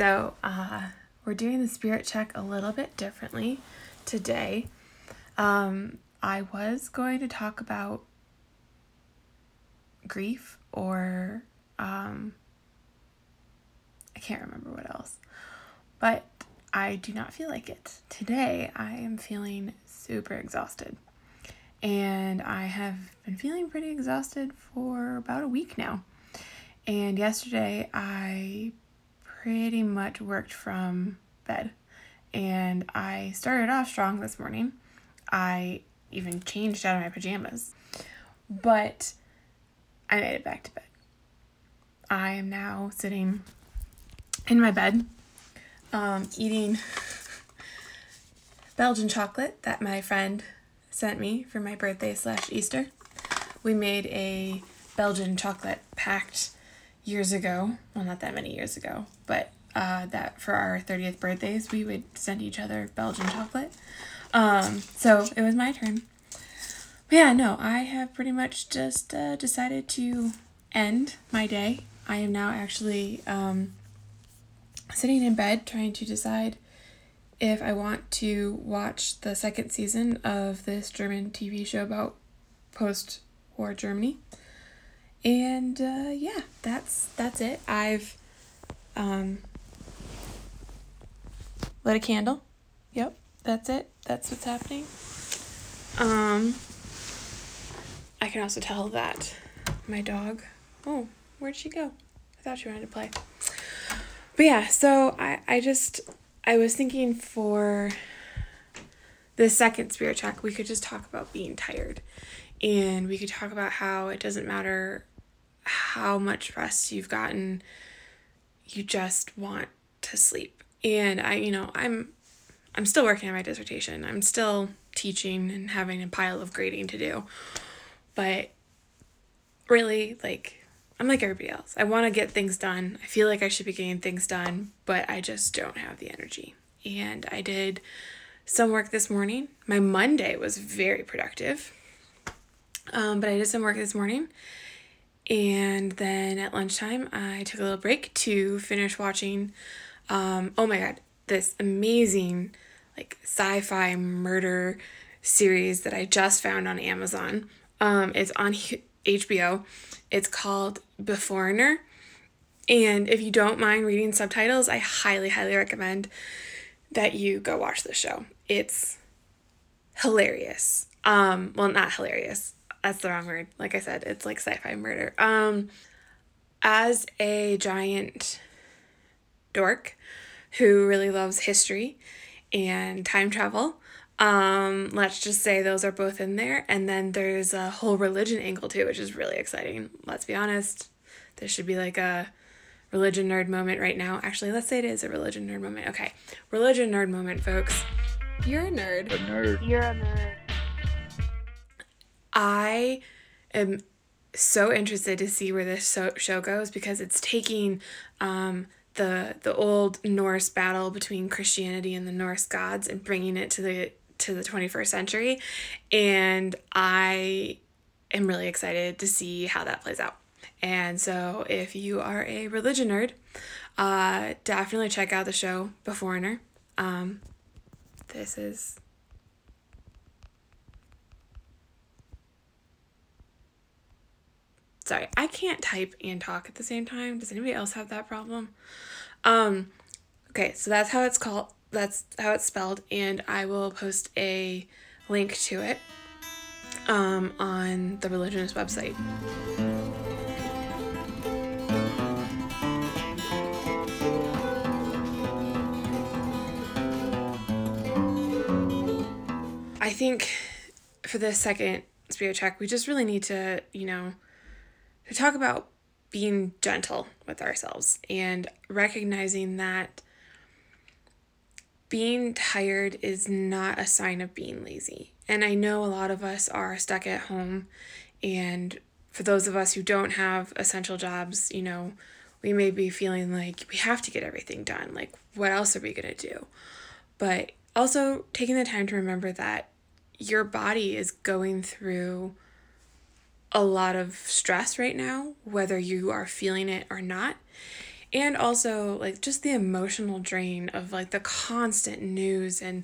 so uh, we're doing the spirit check a little bit differently today. Um, I was going to talk about grief or um, I can't remember what else, but I do not feel like it. Today, I am feeling super exhausted. And I have been feeling pretty exhausted for about a week now. And yesterday, I pretty much worked from bed. And I started off strong this morning. I even changed out of my pajamas. But I made it back to bed. I am now sitting in my bed um, eating Belgian chocolate that my friend sent me for my birthday slash Easter. We made a Belgian chocolate pact years ago. Well, not that many years ago, but uh, that for our 30th birthdays, we would send each other Belgian chocolate. Um, so it was my turn. But yeah, no, I have pretty much just uh, decided to end my day. I am now actually um, sitting in bed trying to decide if I want to watch the second season of this German TV show about post war Germany. And uh, yeah, that's that's it. I've um, lit a candle. Yep, that's it. That's what's happening. Um, I can also tell that my dog. Oh, where'd she go? I thought she wanted to play. But yeah, so I, I just I was thinking for the second spirit check, we could just talk about being tired. And we could talk about how it doesn't matter how much rest you've gotten, you just want to sleep. And I, you know, I'm I'm still working on my dissertation. I'm still teaching and having a pile of grading to do. But really like I'm like everybody else. I want to get things done. I feel like I should be getting things done, but I just don't have the energy. And I did some work this morning. My Monday was very productive. Um, but I did some work this morning. And then at lunchtime, I took a little break to finish watching. Um, oh my God, this amazing, like sci fi murder series that I just found on Amazon. Um, it's on HBO. It's called Beforeigner. And if you don't mind reading subtitles, I highly, highly recommend that you go watch the show. It's hilarious. Um, well, not hilarious. That's the wrong word. Like I said, it's like sci-fi murder. Um, as a giant dork who really loves history and time travel, um, let's just say those are both in there. And then there's a whole religion angle too, which is really exciting. Let's be honest. This should be like a religion nerd moment right now. Actually, let's say it is a religion nerd moment. Okay. Religion nerd moment, folks. You're a nerd. A nerd. You're a nerd. I am so interested to see where this show goes because it's taking um, the the old Norse battle between Christianity and the Norse gods and bringing it to the to the 21st century. And I am really excited to see how that plays out. And so, if you are a religion nerd, uh, definitely check out the show Beforeigner. Um, this is. Sorry, I can't type and talk at the same time. Does anybody else have that problem? Um, okay, so that's how it's called that's how it's spelled, and I will post a link to it um, on the Religionish website. I think for this second spirit check, we just really need to, you know, to talk about being gentle with ourselves and recognizing that being tired is not a sign of being lazy. And I know a lot of us are stuck at home. And for those of us who don't have essential jobs, you know, we may be feeling like we have to get everything done. Like, what else are we going to do? But also taking the time to remember that your body is going through a lot of stress right now, whether you are feeling it or not. and also like just the emotional drain of like the constant news and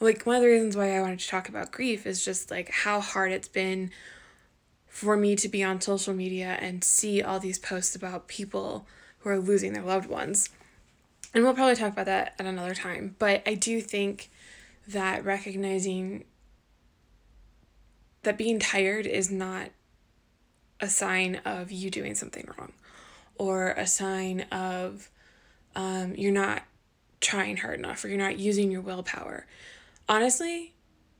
like one of the reasons why I wanted to talk about grief is just like how hard it's been for me to be on social media and see all these posts about people who are losing their loved ones. And we'll probably talk about that at another time, but I do think that recognizing that being tired is not a sign of you doing something wrong or a sign of um, you're not trying hard enough or you're not using your willpower. Honestly,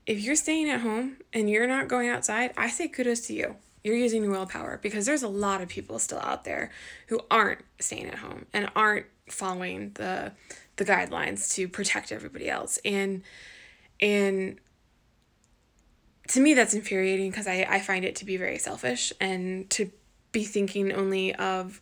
if you're staying at home and you're not going outside, I say kudos to you. You're using your willpower because there's a lot of people still out there who aren't staying at home and aren't following the the guidelines to protect everybody else. And and to me that's infuriating because I, I find it to be very selfish and to be thinking only of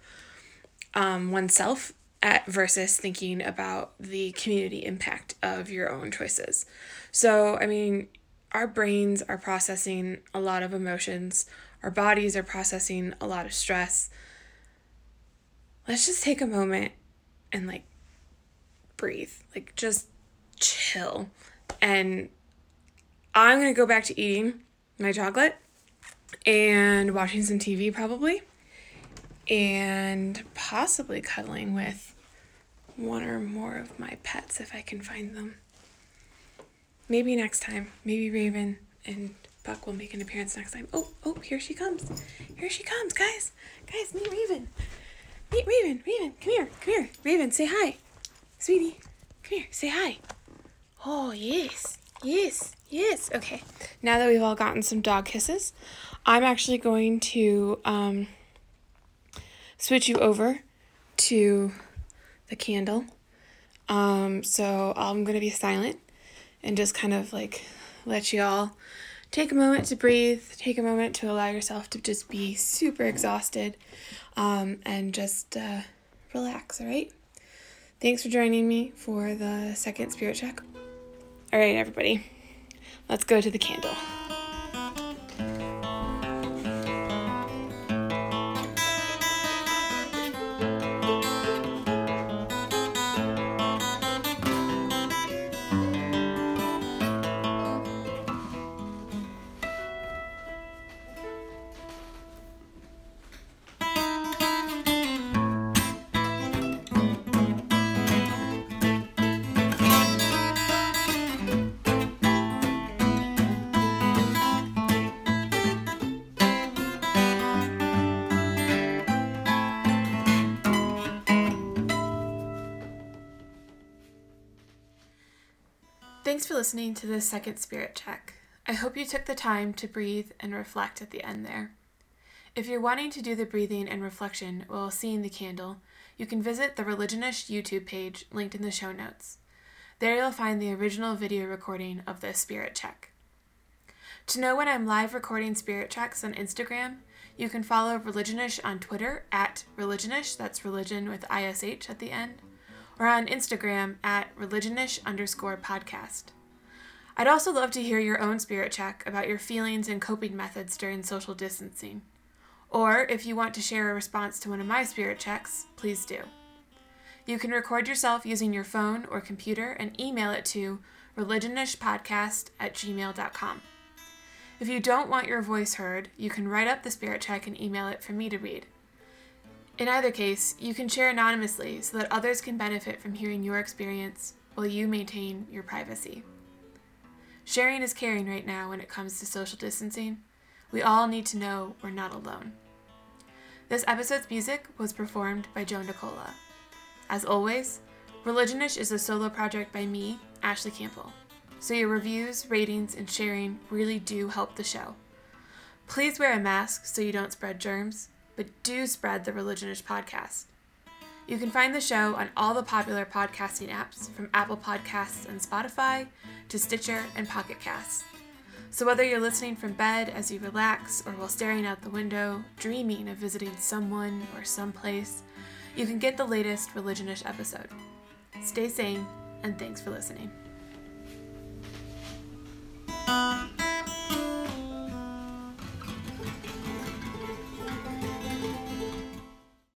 um, oneself at, versus thinking about the community impact of your own choices. So, I mean, our brains are processing a lot of emotions, our bodies are processing a lot of stress. Let's just take a moment and like breathe, like just chill. And I'm going to go back to eating my chocolate and watching some TV probably and possibly cuddling with one or more of my pets if I can find them. Maybe next time. Maybe Raven and Buck will make an appearance next time. Oh, oh, here she comes. Here she comes, guys. Guys, meet Raven. Meet Raven. Raven, come here. Come here. Raven, say hi. Sweetie, come here. Say hi. Oh, yes. Yes. Yes. Okay. Now that we've all gotten some dog kisses, I'm actually going to um, switch you over to the candle. Um, so I'm going to be silent and just kind of like let you all take a moment to breathe, take a moment to allow yourself to just be super exhausted um, and just uh, relax, all right? Thanks for joining me for the second spirit check. All right, everybody, let's go to the candle. Thanks for listening to this second spirit check. I hope you took the time to breathe and reflect at the end there. If you're wanting to do the breathing and reflection while seeing the candle, you can visit the Religionish YouTube page linked in the show notes. There you'll find the original video recording of this spirit check. To know when I'm live recording spirit checks on Instagram, you can follow Religionish on Twitter at Religionish, that's religion with ISH at the end, or on Instagram at religionish underscore podcast. I'd also love to hear your own spirit check about your feelings and coping methods during social distancing. Or if you want to share a response to one of my spirit checks, please do. You can record yourself using your phone or computer and email it to religionishpodcast at gmail.com. If you don't want your voice heard, you can write up the spirit check and email it for me to read. In either case, you can share anonymously so that others can benefit from hearing your experience while you maintain your privacy. Sharing is caring right now when it comes to social distancing. We all need to know we're not alone. This episode's music was performed by Joan Nicola. As always, Religionish is a solo project by me, Ashley Campbell, so your reviews, ratings, and sharing really do help the show. Please wear a mask so you don't spread germs but do spread the Religionish podcast. You can find the show on all the popular podcasting apps, from Apple Podcasts and Spotify to Stitcher and Pocket Casts. So, whether you're listening from bed as you relax or while staring out the window, dreaming of visiting someone or someplace, you can get the latest Religionish episode. Stay sane, and thanks for listening.